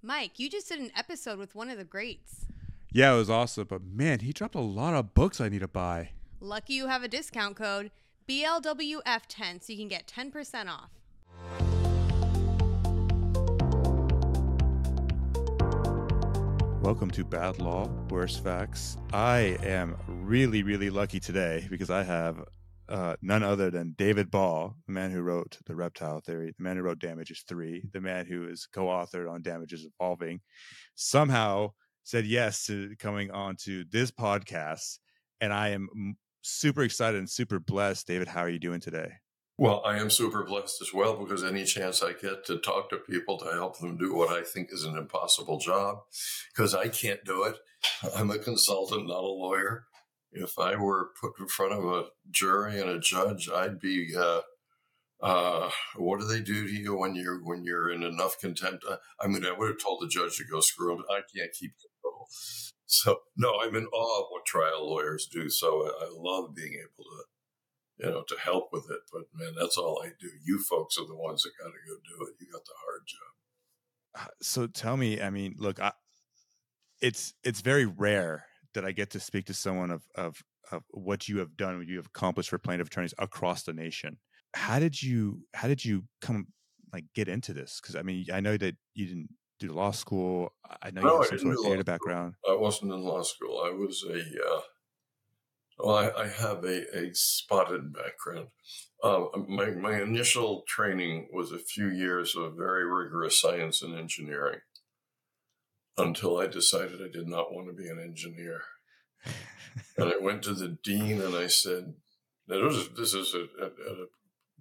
Mike, you just did an episode with one of the greats. Yeah, it was awesome. But man, he dropped a lot of books I need to buy. Lucky you have a discount code BLWF10 so you can get 10% off. Welcome to Bad Law, Worse Facts. I am really, really lucky today because I have uh, none other than David Ball, the man who wrote The Reptile Theory, the man who wrote Damages 3, the man who is co authored on Damages Evolving, somehow said yes to coming on to this podcast. And I am super excited and super blessed. David, how are you doing today? Well, I am super blessed as well because any chance I get to talk to people to help them do what I think is an impossible job, because I can't do it. I'm a consultant, not a lawyer. If I were put in front of a jury and a judge, I'd be, uh, uh, what do they do to you when you're when you're in enough contempt? Uh, I mean, I would have told the judge to go screw him. I can't keep control. So no, I'm in awe of what trial lawyers do. So I love being able to you know, to help with it. But man, that's all I do. You folks are the ones that got to go do it. You got the hard job. Uh, so tell me, I mean, look, I, it's it's very rare that I get to speak to someone of of of what you have done, what you have accomplished for plaintiff attorneys across the nation. How did you how did you come like get into this? Because I mean, I know that you didn't do law school. I know no, you have some sort of theater background. I wasn't in law school. I was a uh, well, I, I have a, a, spotted background. Uh, my, my initial training was a few years of very rigorous science and engineering until I decided I did not want to be an engineer. and I went to the dean and I said, was, this is a, a, a,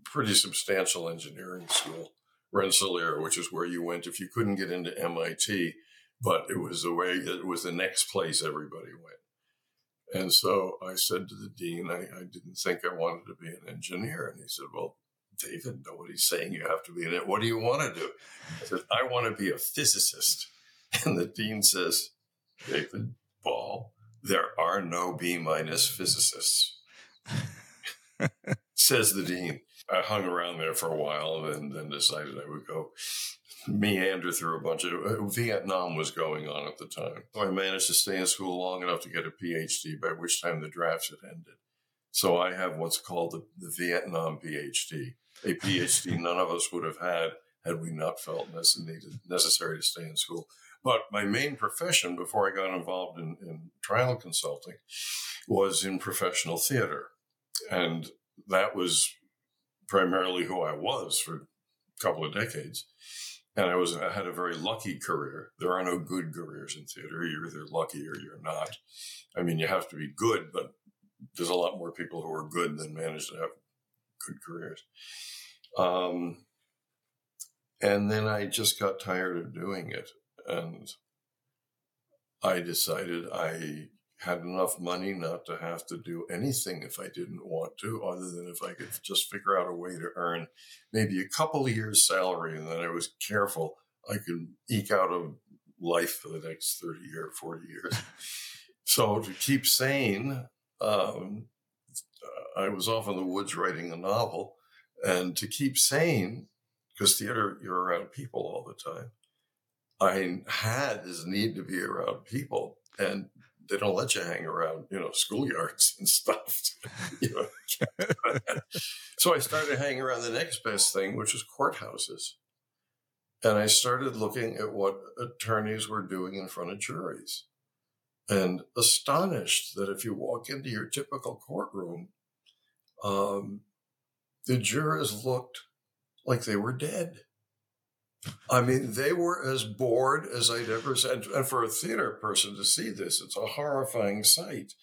pretty substantial engineering school, Rensselaer, which is where you went if you couldn't get into MIT, but it was the way, it was the next place everybody went. And so I said to the dean, I, I, didn't think I wanted to be an engineer. And he said, Well, David, nobody's saying you have to be in it. What do you want to do? I said, I want to be a physicist. And the dean says, David Ball, there are no B minus physicists. says the dean. I hung around there for a while and then decided I would go meander through a bunch of uh, Vietnam was going on at the time. So I managed to stay in school long enough to get a PhD, by which time the drafts had ended. So I have what's called the, the Vietnam PhD, a PhD none of us would have had had we not felt necessary to stay in school. But my main profession before I got involved in, in trial consulting was in professional theater. And that was primarily who I was for a couple of decades and I was I had a very lucky career. There are no good careers in theater. You're either lucky or you're not. I mean, you have to be good, but there's a lot more people who are good than manage to have good careers. Um, and then I just got tired of doing it, and I decided I had enough money not to have to do anything if I didn't want to, other than if I could just figure out a way to earn maybe a couple of years' salary. And then I was careful, I could eke out a life for the next 30 or 40 years. so to keep sane, um, I was off in the woods writing a novel. And to keep sane, because theater, you're around people all the time. I had this need to be around people. And they don't let you hang around, you know, schoolyards and stuff. you know. so I started hanging around the next best thing, which was courthouses. And I started looking at what attorneys were doing in front of juries and astonished that if you walk into your typical courtroom, um, the jurors looked like they were dead. I mean, they were as bored as I'd ever said. And for a theater person to see this, it's a horrifying sight.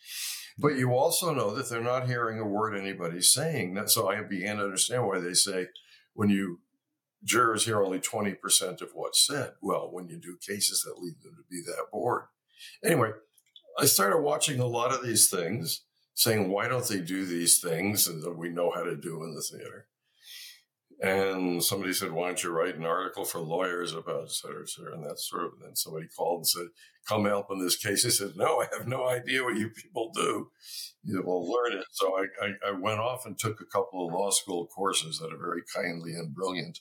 But you also know that they're not hearing a word anybody's saying. So I began to understand why they say when you jurors hear only 20% of what's said. Well, when you do cases that lead them to be that bored. Anyway, I started watching a lot of these things, saying, why don't they do these things that we know how to do in the theater? And somebody said, why don't you write an article for lawyers about et cetera, et cetera? And that sort of, and then somebody called and said, come help in this case. I said, no, I have no idea what you people do. You will learn it. So I, I, I, went off and took a couple of law school courses that a very kindly and brilliant.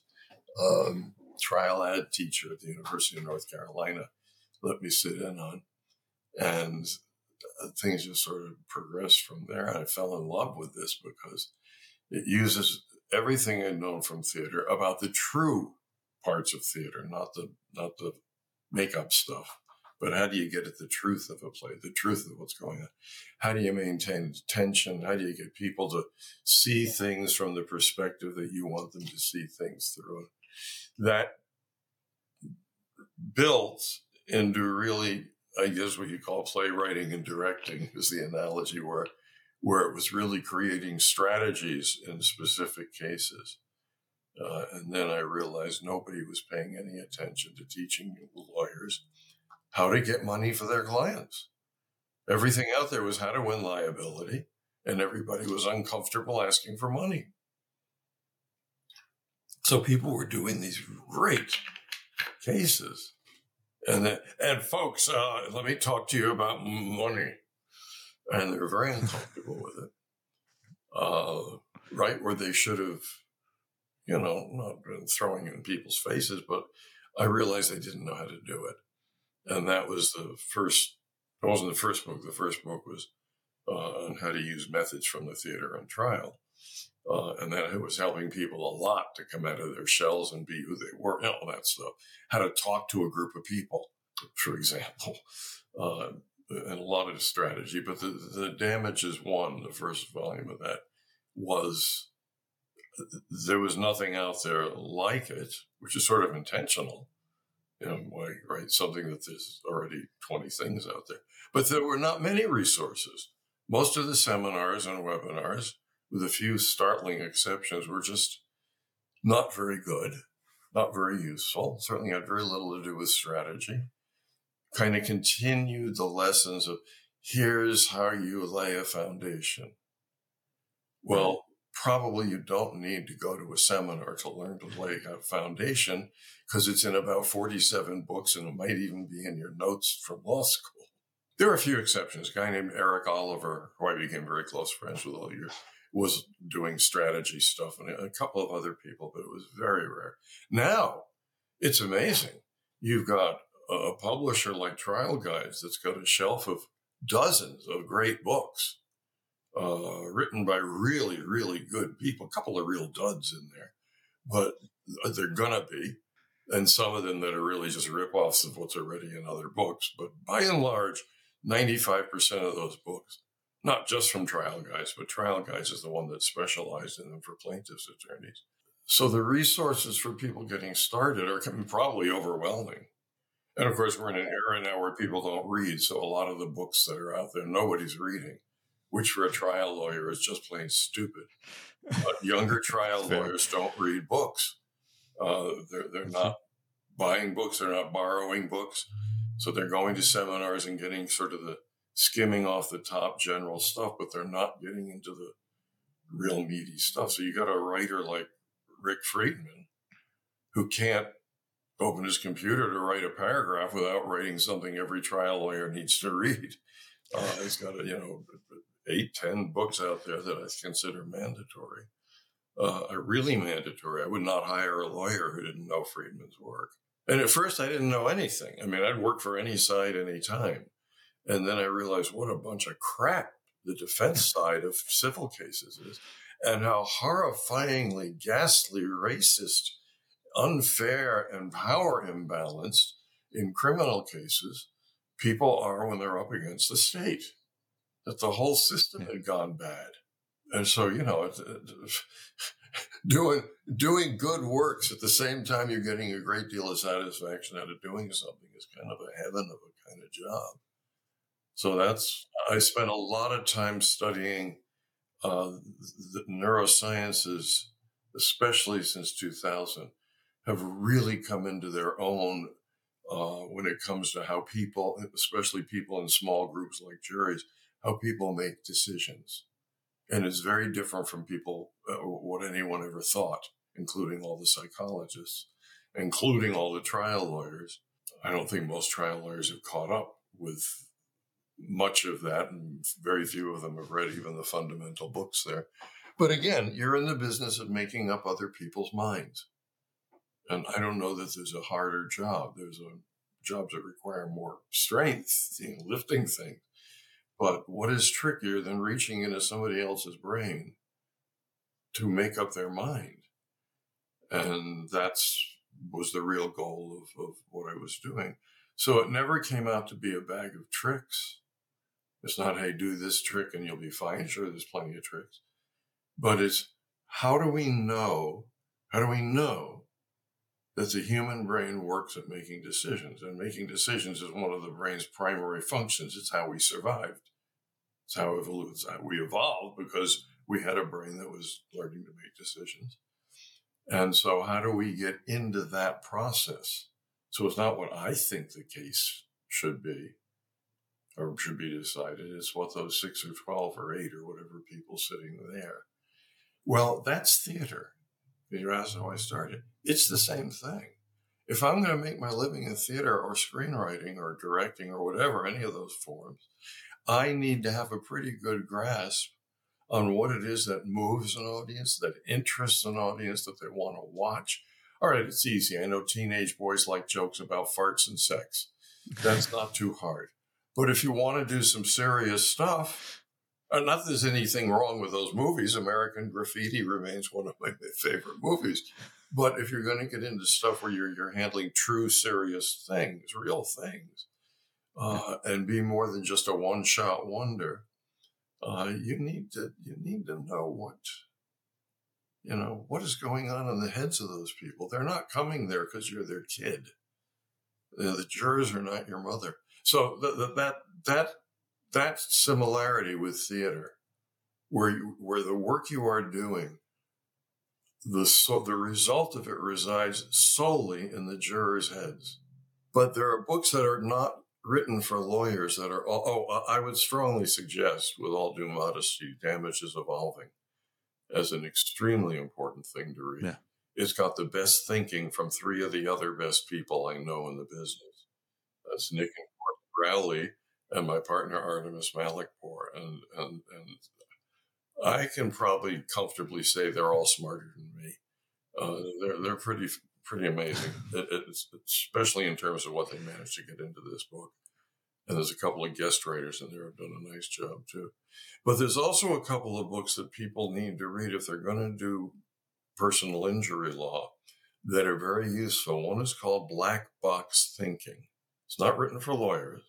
Um, trial ad teacher at the University of North Carolina let me sit in on. And uh, things just sort of progressed from there. I fell in love with this because it uses everything I'd known from theater about the true parts of theater, not the not the makeup stuff. But how do you get at the truth of a play, the truth of what's going on? How do you maintain tension? How do you get people to see things from the perspective that you want them to see things through? That built into really, I guess what you call playwriting and directing is the analogy where where it was really creating strategies in specific cases. Uh, and then I realized nobody was paying any attention to teaching lawyers how to get money for their clients. Everything out there was how to win liability, and everybody was uncomfortable asking for money. So people were doing these great cases. And, then, and folks, uh, let me talk to you about money and they're very uncomfortable with it. Uh, right where they should have, you know, not been throwing in people's faces, but I realized they didn't know how to do it. And that was the first, it wasn't the first book. The first book was uh, on how to use methods from the theater on trial. Uh, and that it was helping people a lot to come out of their shells and be who they were, and all that stuff. How to talk to a group of people, for example. Uh, and a lot of strategy, but the, the damage is one. The first volume of that was there was nothing out there like it, which is sort of intentional in a way, right? Something that there's already 20 things out there. But there were not many resources. Most of the seminars and webinars, with a few startling exceptions, were just not very good, not very useful, certainly had very little to do with strategy kind of continue the lessons of here's how you lay a foundation. Well, probably you don't need to go to a seminar to learn to lay a foundation because it's in about 47 books and it might even be in your notes from law school. There are a few exceptions. A guy named Eric Oliver, who I became very close friends with all years, was doing strategy stuff and a couple of other people, but it was very rare. Now it's amazing. You've got a publisher like Trial Guides that's got a shelf of dozens of great books uh, written by really, really good people. A couple of real duds in there, but they're gonna be, and some of them that are really just ripoffs of what's already in other books. But by and large, ninety-five percent of those books, not just from Trial Guides, but Trial Guides is the one that specialized in them for plaintiffs' attorneys. So the resources for people getting started are probably overwhelming. And of course, we're in an era now where people don't read. So a lot of the books that are out there, nobody's reading, which for a trial lawyer is just plain stupid. But younger trial lawyers don't read books. Uh, they're, they're not buying books, they're not borrowing books. So they're going to seminars and getting sort of the skimming off the top general stuff, but they're not getting into the real meaty stuff. So you got a writer like Rick Friedman who can't open his computer to write a paragraph without writing something every trial lawyer needs to read. Uh, he's got a, you know eight, ten books out there that I consider mandatory. Uh, really mandatory. I would not hire a lawyer who didn't know Friedman's work. And at first, I didn't know anything. I mean, I'd work for any side, any time. And then I realized what a bunch of crap the defense side of civil cases is, and how horrifyingly ghastly racist unfair and power imbalanced in criminal cases people are when they're up against the state. That the whole system had gone bad. And so, you know, it, it, doing doing good works at the same time you're getting a great deal of satisfaction out of doing something is kind of a heaven of a kind of job. So that's I spent a lot of time studying uh, the neurosciences, especially since 2000, have really come into their own uh, when it comes to how people, especially people in small groups like juries, how people make decisions. And it's very different from people, uh, what anyone ever thought, including all the psychologists, including all the trial lawyers. I don't think most trial lawyers have caught up with much of that, and very few of them have read even the fundamental books there. But again, you're in the business of making up other people's minds. And I don't know that there's a harder job. There's a jobs that require more strength, you know, lifting things. But what is trickier than reaching into somebody else's brain to make up their mind? And that's was the real goal of, of what I was doing. So it never came out to be a bag of tricks. It's not, hey, do this trick and you'll be fine. Sure, there's plenty of tricks. But it's how do we know? How do we know that the human brain works at making decisions? And making decisions is one of the brain's primary functions. It's how we survived. It's how, it's how we evolved because we had a brain that was learning to make decisions. And so, how do we get into that process? So, it's not what I think the case should be or should be decided. It's what those six or 12 or eight or whatever people sitting there. Well, that's theater. Asked how I started. It's the same thing. If I'm going to make my living in theater or screenwriting or directing or whatever, any of those forms, I need to have a pretty good grasp on what it is that moves an audience, that interests an audience, that they want to watch. All right, it's easy. I know teenage boys like jokes about farts and sex. That's not too hard. But if you want to do some serious stuff, not that there's anything wrong with those movies. American Graffiti remains one of my favorite movies. But if you're going to get into stuff where you're, you're handling true, serious things, real things, uh, and be more than just a one shot wonder, uh, you need to you need to know what you know what is going on in the heads of those people. They're not coming there because you're their kid. The jurors are not your mother. So the, that that that similarity with theater, where you, where the work you are doing, the so the result of it resides solely in the jurors' heads. But there are books that are not written for lawyers that are, oh, oh, I would strongly suggest, with all due modesty, Damages Evolving as an extremely important thing to read. Yeah. It's got the best thinking from three of the other best people I know in the business. That's Nick and Rowley and my partner Artemis Malekpour. And, and, and I can probably comfortably say they're all smarter than me. Uh, they're, they're pretty pretty amazing, it, it's, especially in terms of what they managed to get into this book. And there's a couple of guest writers in there who've done a nice job too. But there's also a couple of books that people need to read if they're going to do personal injury law that are very useful. One is called Black Box Thinking. It's not written for lawyers,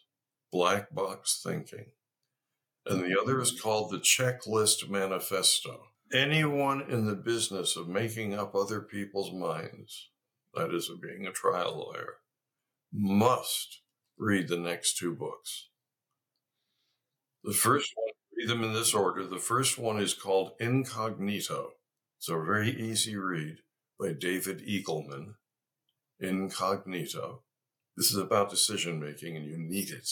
Black Box Thinking. And the other is called the Checklist Manifesto. Anyone in the business of making up other people's minds that is, of being a trial lawyer, must read the next two books. The first one, read them in this order. The first one is called Incognito. It's a very easy read by David Eagleman. Incognito. This is about decision making and you need it.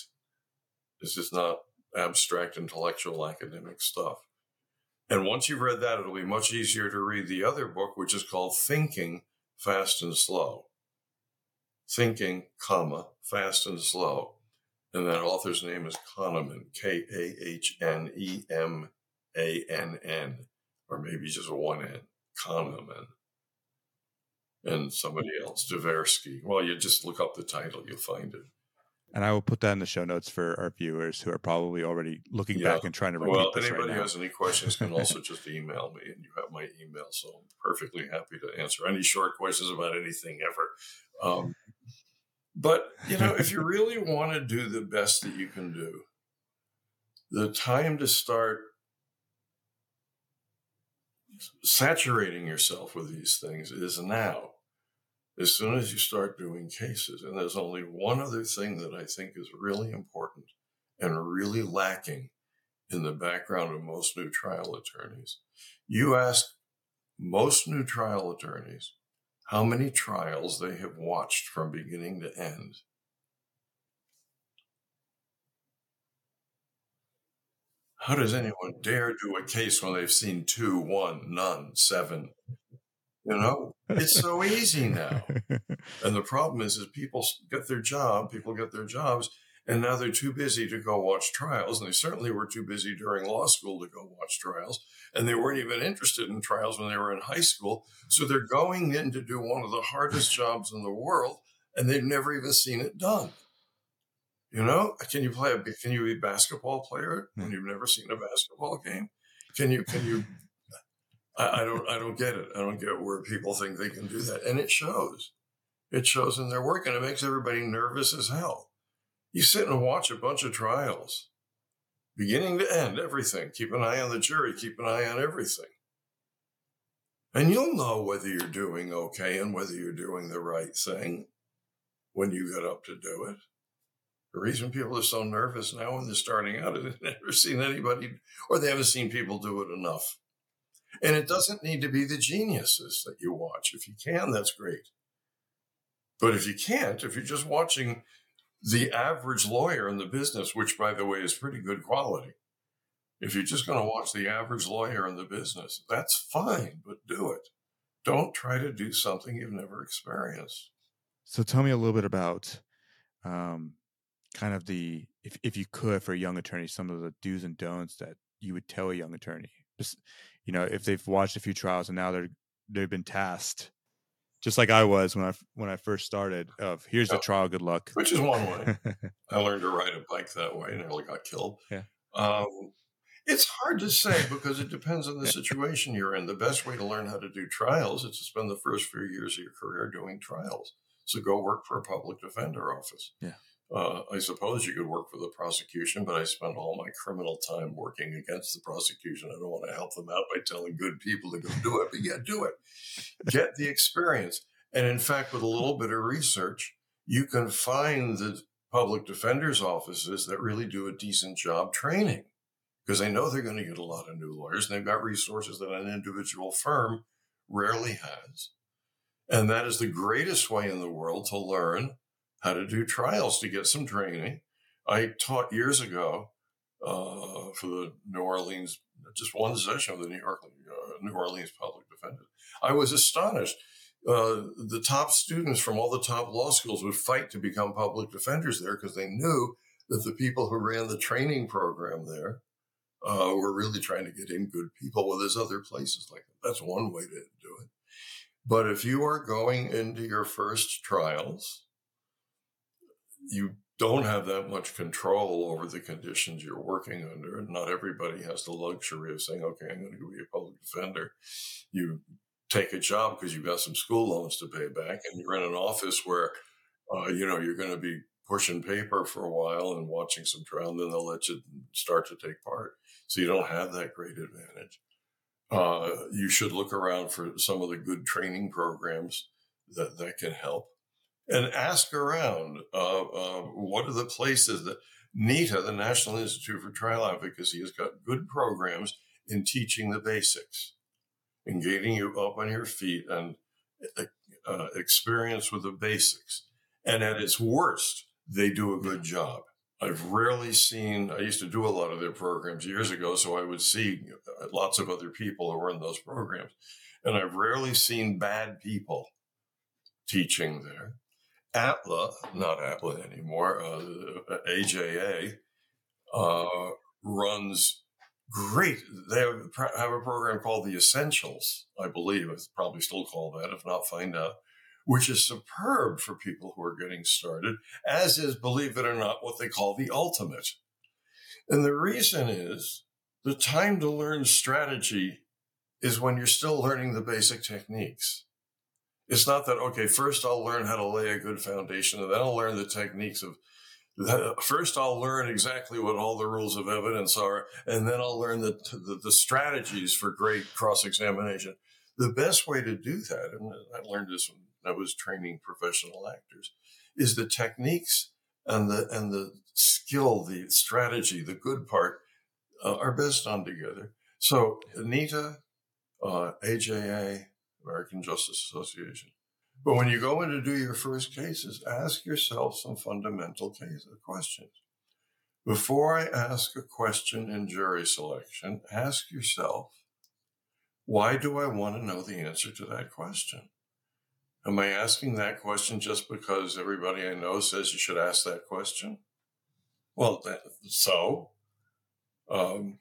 This is not abstract intellectual academic stuff. And once you've read that, it'll be much easier to read the other book, which is called Thinking fast and slow. Thinking, comma, fast and slow. And that author's name is Kahneman, K A H N E M A N N, or maybe just one N, Kahneman. And somebody else, Tversky. Well, you just look up the title, you'll find it. And I will put that in the show notes for our viewers who are probably already looking yeah. back and trying to repeat well, this anybody right who has any questions can also just email me, and you have my email, so I'm perfectly happy to answer any short questions about anything ever. Um, but you know, if you really want to do the best that you can do, the time to start saturating yourself with these things is now as soon as you start doing cases. And there's only one other thing that I think is really important and really lacking in the background of most new trial attorneys. You ask most new trial attorneys how many trials they have watched from beginning to end. How does anyone dare do a case when they've seen two, one, none, seven, you know, it's so easy now. And the problem is, is people get their job, people get their jobs, And now they're too busy to go watch trials. And they certainly were too busy during law school to go watch trials. And they weren't even interested in trials when they were in high school. So they're going in to do one of the hardest jobs in the world, and they've never even seen it done. You know, can you play a can you be a basketball player when hmm. you've never seen a basketball game? Can you can you I, I don't I don't get it. I don't get where people think they can do that. And it shows. It shows in their work and it makes everybody nervous as hell. You sit and watch a bunch of trials, beginning to end, everything. Keep an eye on the jury, keep an eye on everything. And you'll know whether you're doing okay and whether you're doing the right thing when you get up to do it. The reason people are so nervous now when they're starting out is they've never seen anybody or they haven't seen people do it enough. And it doesn't need to be the geniuses that you watch. If you can, that's great. But if you can't, if you're just watching the average lawyer in the business, which by the way is pretty good quality, if you're just going to watch the average lawyer in the business, that's fine, but do it. Don't try to do something you've never experienced. So tell me a little bit about um, kind of the, if, if you could, for a young attorney, some of the do's and don'ts that you would tell a young attorney. You know, if they've watched a few trials and now they're they've been tasked just like I was when I when I first started. Of here's the trial, good luck. Which is one way. I learned to ride a bike that way, and nearly got killed. Yeah. Um, it's hard to say because it depends on the situation you're in. The best way to learn how to do trials is to spend the first few years of your career doing trials. So go work for a public defender office. Yeah. Uh, I suppose you could work for the prosecution, but I spent all my criminal time working against the prosecution. I don't want to help them out by telling good people to go do it, but yeah, do it. Get the experience. And in fact, with a little bit of research, you can find the public defender's offices that really do a decent job training because they know they're going to get a lot of new lawyers and they've got resources that an individual firm rarely has. And that is the greatest way in the world to learn how to do trials to get some training. I taught years ago uh, for the New Orleans, just one session of the New York uh, New Orleans Public Defender. I was astonished. Uh, the top students from all the top law schools would fight to become public defenders there because they knew that the people who ran the training program there uh, were really trying to get in good people. Well, there's other places like that. That's one way to do it. But if you are going into your first trials, you don't have that much control over the conditions you're working under. And not everybody has the luxury of saying, okay, I'm going to be a public defender. You take a job because you've got some school loans to pay back and you're in an office where, uh, you know, you're going to be pushing paper for a while and watching some trial, and then they'll let you start to take part. So you don't have that great advantage. Uh, you should look around for some of the good training programs that, that can help and ask around uh, uh, what are the places that NITA, the National Institute for Trial Advocacy, has got good programs in teaching the basics and getting you up on your feet and uh, uh, experience with the basics. And at its worst, they do a good job. I've rarely seen, I used to do a lot of their programs years ago, so I would see uh, lots of other people who were in those programs. And I've rarely seen bad people teaching there. ATLA, not ATLA anymore, uh, AJA, uh, runs great. They have, a program called the Essentials, I believe. It's probably still called that, if not, find out, which is superb for people who are getting started, as is, believe it or not, what they call the ultimate. And the reason is the time to learn strategy is when you're still learning the basic techniques. It's not that, okay, first I'll learn how to lay a good foundation and then I'll learn the techniques of first I'll learn exactly what all the rules of evidence are, and then I'll learn the, the, the strategies for great cross examination. The best way to do that, and I learned this when I was training professional actors, is the techniques and the and the skill, the strategy, the good part uh, are best done together. So Anita, uh, AJA, American Justice Association. But when you go in to do your first cases, ask yourself some fundamental case, questions. Before I ask a question in jury selection, ask yourself, why do I want to know the answer to that question? Am I asking that question just because everybody I know says you should ask that question? Well, that, so um,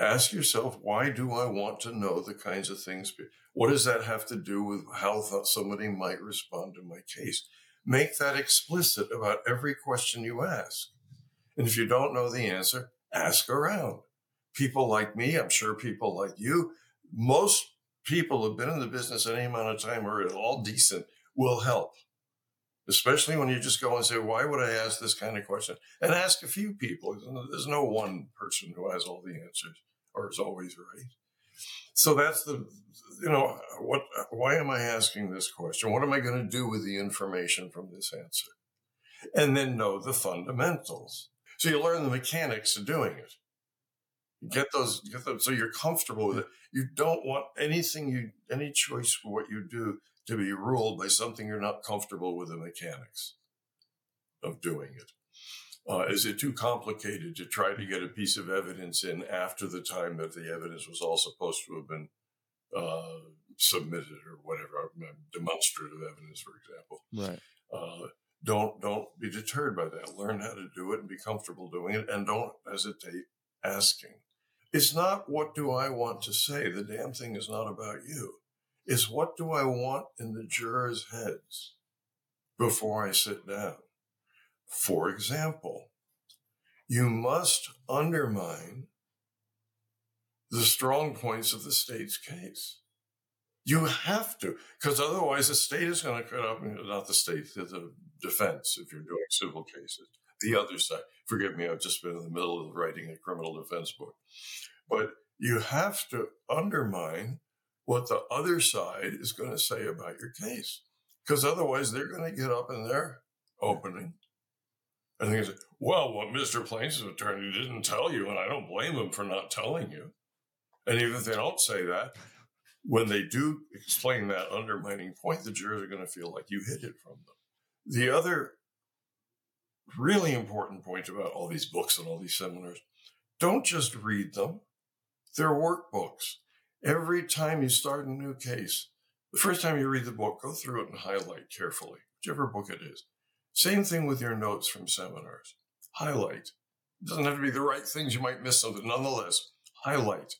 ask yourself, why do I want to know the kinds of things? What does that have to do with how somebody might respond to my case? Make that explicit about every question you ask. And if you don't know the answer, ask around. People like me, I'm sure people like you, most people who've been in the business any amount of time or at all decent will help. Especially when you just go and say, why would I ask this kind of question? And ask a few people. There's no one person who has all the answers or is always right. So that's the, you know, what, why am I asking this question? What am I going to do with the information from this answer? And then know the fundamentals. So you learn the mechanics of doing it. Get those, get those, so you're comfortable with it. You don't want anything you, any choice for what you do to be ruled by something you're not comfortable with the mechanics of doing it. Uh, is it too complicated to try to get a piece of evidence in after the time that the evidence was all supposed to have been uh, submitted or whatever, demonstrative evidence, for example? Right. Uh, don't don't be deterred by that. Learn how to do it and be comfortable doing it, and don't hesitate asking. It's not what do I want to say. The damn thing is not about you. It's what do I want in the jurors' heads before I sit down. For example, you must undermine the strong points of the state's case. You have to, because otherwise the state is going to cut up, not the state, the defense, if you're doing civil cases. The other side. Forgive me, I've just been in the middle of writing a criminal defense book. But you have to undermine what the other side is going to say about your case. Because otherwise they're going to get up in their opening and they're going to say, well, what Mr. Plains' attorney didn't tell you, and I don't blame him for not telling you. And even if they don't say that, when they do explain that undermining point, the jurors are going to feel like you hid it from them. The other really important point about all these books and all these seminars don't just read them, they're workbooks. Every time you start a new case, the first time you read the book, go through it and highlight carefully, whichever book it is. Same thing with your notes from seminars. Highlight. It doesn't have to be the right things. You might miss something. Nonetheless, highlight.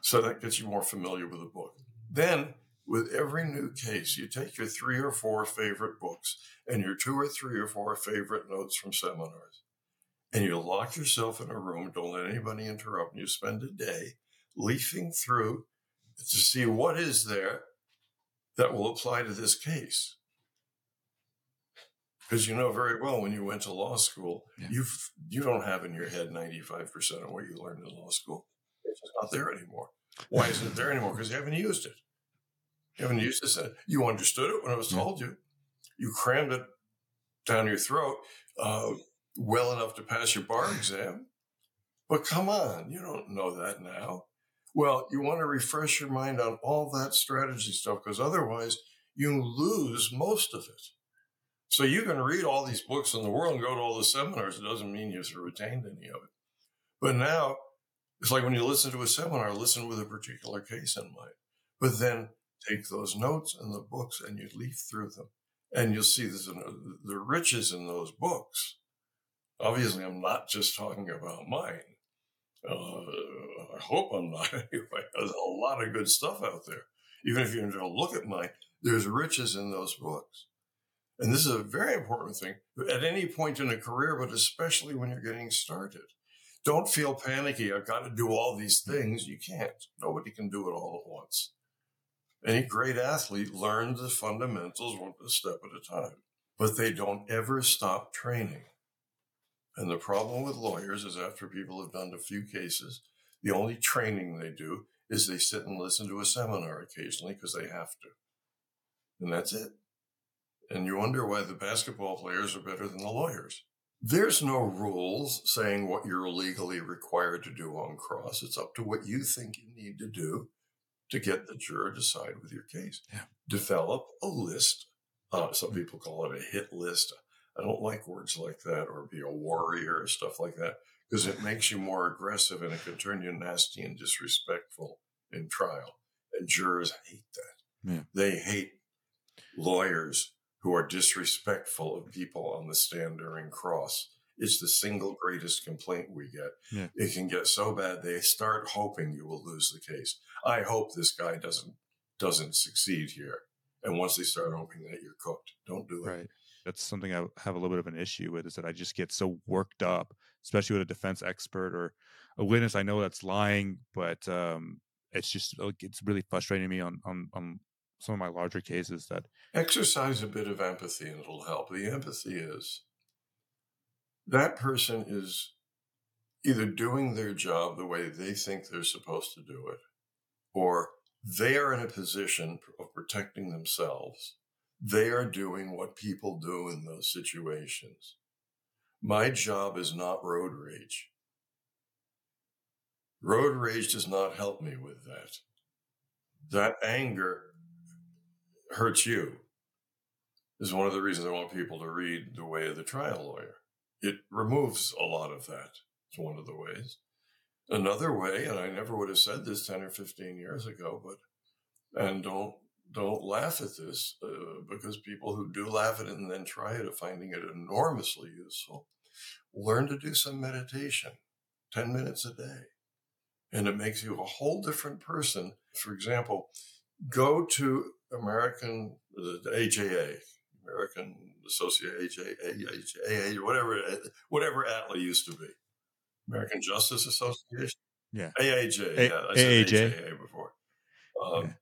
So that gets you more familiar with the book. Then, with every new case, you take your three or four favorite books and your two or three or four favorite notes from seminars, and you lock yourself in a room. Don't let anybody interrupt. You spend a day leafing through to see what is there that will apply to this case because you know very well when you went to law school, yeah. you you don't have in your head ninety five percent of what you learned in law school. It's just not there anymore. Why isn't it there anymore? Because you haven't used it. You haven't used it. You understood it when it was told you. You crammed it down your throat uh, well enough to pass your bar exam. But come on, you don't know that now. Well, you want to refresh your mind on all that strategy stuff because otherwise you lose most of it. So you can read all these books in the world and go to all the seminars. It doesn't mean you've retained any of it. But now it's like when you listen to a seminar, listen with a particular case in mind. But then take those notes and the books and you leaf through them. And you'll see there's uh, the riches in those books. Obviously, I'm not just talking about mine. Uh, I hope I'm not anyway. There's a lot of good stuff out there. Even if you don't look at mine, there's riches in those books. And this is a very important thing at any point in a career, but especially when you're getting started. Don't feel panicky. I've got to do all these things. You can't. Nobody can do it all at once. Any great athlete learns the fundamentals one step at a time, but they don't ever stop training. And the problem with lawyers is after people have done a few cases, the only training they do is they sit and listen to a seminar occasionally because they have to. And that's it and you wonder why the basketball players are better than the lawyers. There's no rules saying what you're legally required to do on cross. It's up to what you think you need to do to get the juror to side with your case. Yeah. Develop a list. Uh, some people call it a hit list. I don't like words like that or be a warrior or stuff like that because it makes you more aggressive and it can turn you nasty and disrespectful in trial. And jurors hate that. Yeah. They hate lawyers who are disrespectful of people on the stand during cross. It's the single greatest complaint we get. Yeah. It can get so bad they start hoping you will lose the case. I hope this guy doesn't doesn't succeed here. And once they start hoping that you're cooked, don't do it. Right. That's something I have a little bit of an issue with is that I just get so worked up, especially with a defense expert or a witness I know that's lying, but um, it's just it's really frustrating me on on on some of my larger cases that Exercise a bit of empathy and it'll help. The empathy is that person is either doing their job the way they think they're supposed to do it, or they are in a position of protecting themselves. They are doing what people do in those situations. My job is not road rage. Road rage does not help me with that. That anger hurts you. Is one of the reasons I want people to read The Way of the Trial Lawyer. It removes a lot of that. It's one of the ways. Another way, and I never would have said this 10 or 15 years ago, but, and don't, don't laugh at this uh, because people who do laugh at it and then try it are finding it enormously useful. Learn to do some meditation, 10 minutes a day. And it makes you a whole different person. For example, go to American, the AJA, American Association, AJA, whatever, whatever ATLA used to be. American Justice Association. Yeah. AAJ. A- yeah, I said AAJ. AJA before. Um,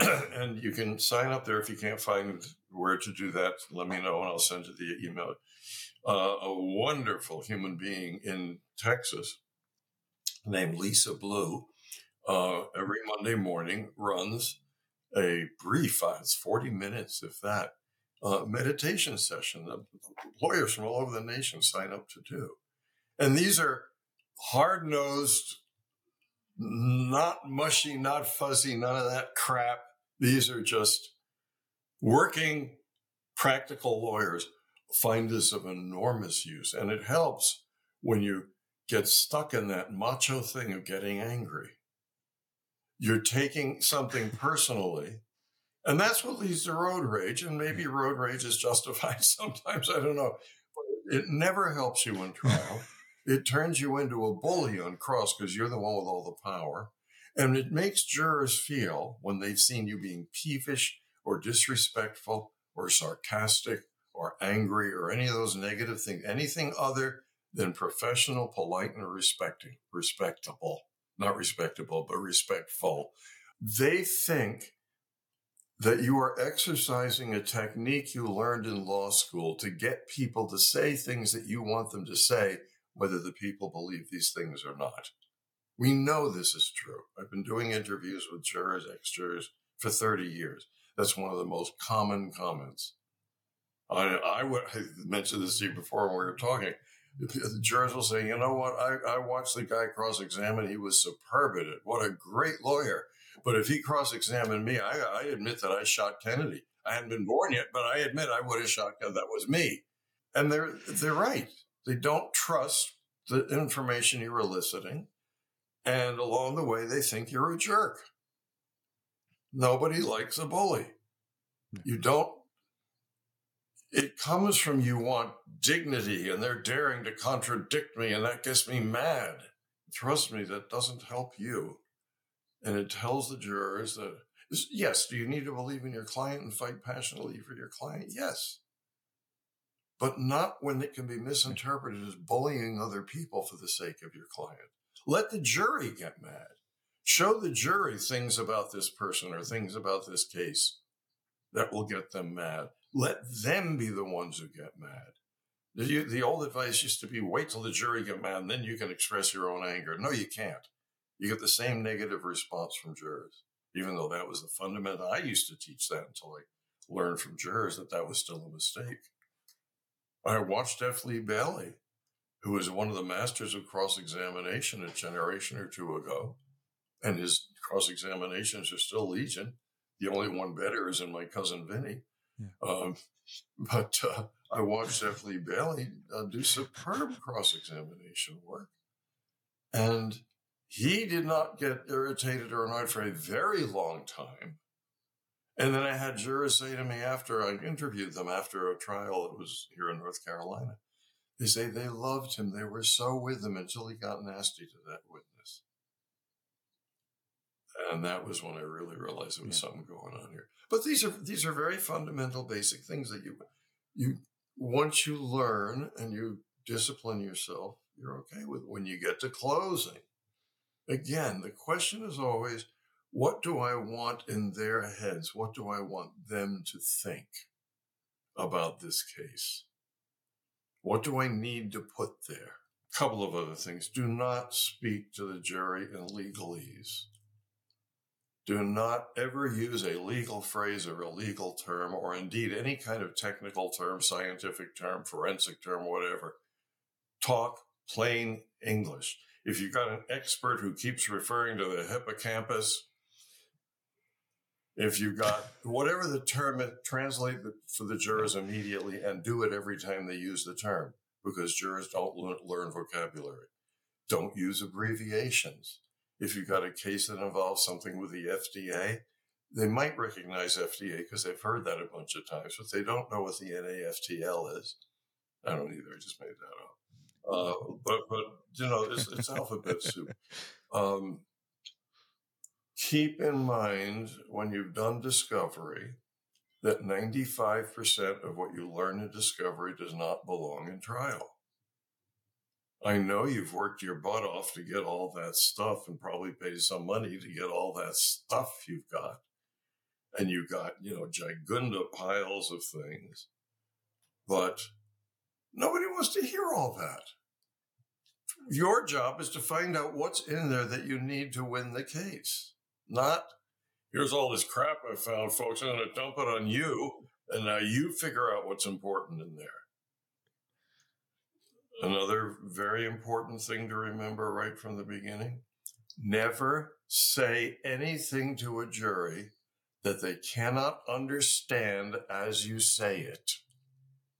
and you can sign up there if you can't find where to do that. Let me know and I'll send you the email. Uh, a wonderful human being in Texas named Lisa Blue uh, every Monday morning runs a brief, uh, it's 40 minutes, if that, uh, meditation session that lawyers from all over the nation sign up to do. And these are hard nosed, not mushy, not fuzzy, none of that crap. These are just working, practical lawyers find this of enormous use. And it helps when you get stuck in that macho thing of getting angry. You're taking something personally. And that's what leads to road rage. And maybe hmm. road rage is justified sometimes. I don't know. But it never helps you in trial. it turns you into a bully on cross because you're the one with all the power. And it makes jurors feel when they've seen you being peevish or disrespectful or sarcastic or angry or any of those negative things, anything other than professional, polite, and respecting, respectable, not respectable, but respectful. They think that you are exercising a technique you learned in law school to get people to say things that you want them to say, whether the people believe these things or not. We know this is true. I've been doing interviews with jurors, ex jurors for 30 years. That's one of the most common comments. I, mentioned this to you before when we were talking. The jurors will say, you know what? I, I watched the guy cross examine. He was superb at it. What a great lawyer. But if he cross examined me, I, I admit that I shot Kennedy. I hadn't been born yet, but I admit I would have shot Kennedy. That was me. And they're, they're right. They don't trust the information you're eliciting. And along the way, they think you're a jerk. Nobody likes a bully. You don't it comes from you want dignity and they're daring to contradict me and that gets me mad. Trust me, that doesn't help you. And it tells the jurors that, yes, do you need to believe in your client and fight passionately for your client? Yes. But not when it can be misinterpreted as bullying other people for the sake of your client. Let the jury get mad. Show the jury things about this person or things about this case that will get them mad. Let them be the ones who get mad. The, the old advice used to be wait till the jury get mad and then you can express your own anger. No, you can't. You get the same negative response from jurors, even though that was the fundamental. I used to teach that until I learned from jurors that that was still a mistake. I watched F. Lee Bailey, who was one of the masters of cross examination a generation or two ago, and his cross examinations are still legion. The only one better is in my cousin Vinny. Yeah. Um, but uh, I watched F. Lee Bailey uh, do superb cross examination work. And he did not get irritated or annoyed for a very long time. And then I had jurors say to me after I interviewed them after a trial that was here in North Carolina, They say they loved him. They were so with him until he got nasty to that witness. And that was when I really realized there was Yeah. something going on here. But these are these are very fundamental, basic things that you you once you learn and you discipline yourself, you're okay with. When you get to closing, again, the question is always, what do I want in their heads? What do I want them to think about this case? What do I need to put there? A couple of other things. Do not speak to the jury in legalese. Do not ever use a legal phrase or a legal term, or indeed any kind of technical term, scientific term, forensic term, whatever. Talk plain English. If you've got an expert who keeps referring to the hippocampus, if you've got whatever the term, translate for the jurors immediately and do it every time they use the term because jurors don't learn, learn vocabulary. Don't use abbreviations. If you've got a case that involves something with the FDA, they might recognize FDA because they've heard that a bunch of times, but they don't know what the NAFTL is. I don't either. I just made that up. Uh, but but you know, it's, it's alphabet soup. Um, keep in mind when you've done discovery that 95% of what you learn in discovery does not belong in trial. I know you've worked your butt off to get all that stuff and probably paid some money to get all that stuff you've got. And you've got, you know, gigunda piles of things. But nobody wants to hear all that. Your job is to find out what's in there that you need to win the case. Not, here's all this crap I found, folks. I'm going to dump it on you. And now you figure out what's important in there. Another very important thing to remember right from the beginning never say anything to a jury that they cannot understand as you say it.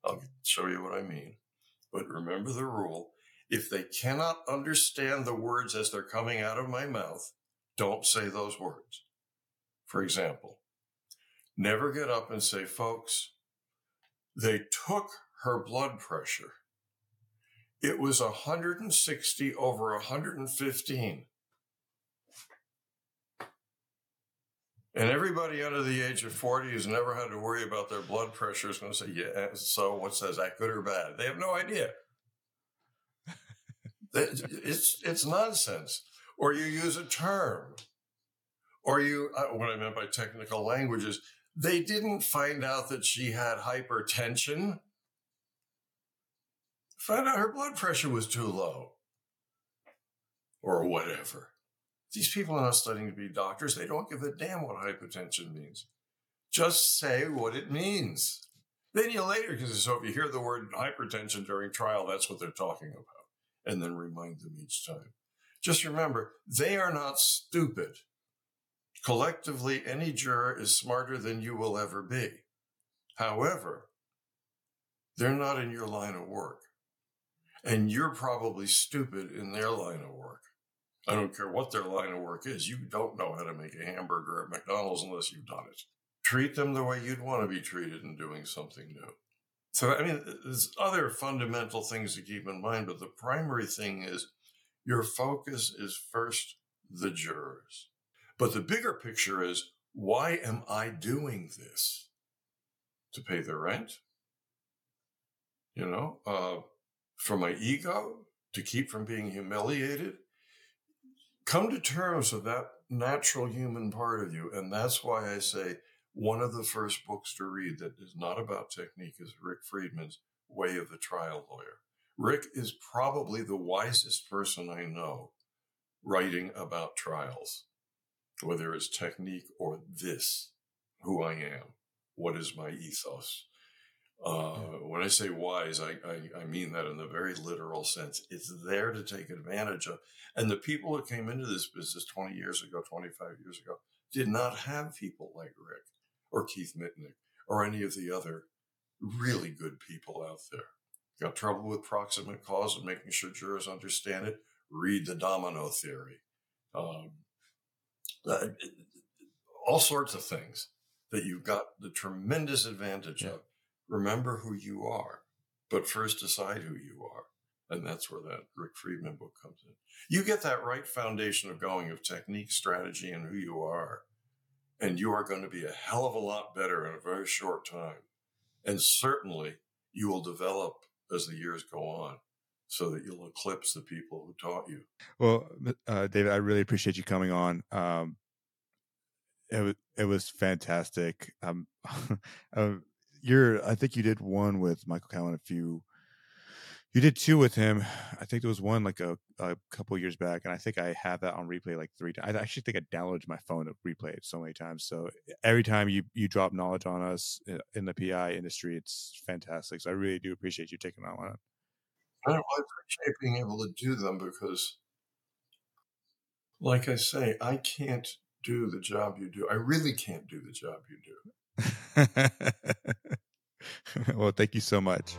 I'll show you what I mean. But remember the rule if they cannot understand the words as they're coming out of my mouth, don't say those words. For example, never get up and say, folks, they took her blood pressure. It was 160 over 115. And everybody under the age of 40 who's never had to worry about their blood pressure is going to say, yeah, so what's that? Is that good or bad? They have no idea. it's, it's nonsense. Or you use a term. Or you, uh, what I meant by technical language is they didn't find out that she had hypertension. Found out her blood pressure was too low. Or whatever. These people are not studying to be doctors. They don't give a damn what hypertension means. Just say what it means. Then you later, because so if you hear the word hypertension during trial, that's what they're talking about. And then remind them each time. Just remember, they are not stupid. Collectively, any juror is smarter than you will ever be. However, they're not in your line of work. And you're probably stupid in their line of work. I don't care what their line of work is. You don't know how to make a hamburger at McDonald's unless you've done it. Treat them the way you'd want to be treated in doing something new. So, I mean, there's other fundamental things to keep in mind, but the primary thing is your focus is first the jurors. But the bigger picture is why am I doing this? To pay the rent? You know, uh, for my ego? To keep from being humiliated? come to terms with that natural human part of you. And that's why I say one of the first books to read that is not about technique is Rick Friedman's Way of the Trial Lawyer. Rick is probably the wisest person I know writing about trials, whether it's technique or this, who I am, what is my ethos. Uh, when I say wise, I, I, I mean that in the very literal sense. It's there to take advantage of. And the people that came into this business 20 years ago, 25 years ago, did not have people like Rick or Keith Mitnik or any of the other really good people out there. Got trouble with proximate cause and making sure jurors understand it? Read the domino theory. Um, uh, all sorts of things that you've got the tremendous advantage Yeah. of. Remember who you are. but first decide who you are. And that's where that Rick Friedman book comes in. You get that right foundation of going of technique, strategy, and who you are. And you are going to be a hell of a lot better in a very short time. And certainly you will develop as the years go on so that you'll eclipse the people who taught you. Well, uh, David, I really appreciate you coming on. Um, it was it was fantastic. Um, uh, you're I think you did one with Michael Cowen a few. You did two with him. I think there was one like a, a couple years back, and I think I have that on replay like three times. I actually think I downloaded my phone to replay it so many times. So every time you you drop knowledge on us uh, in the PI industry, it's fantastic. So I really do appreciate you taking that one. I appreciate being able to do them because, like I say, I can't do the job you do. I really can't do the job you do. well, thank you so much.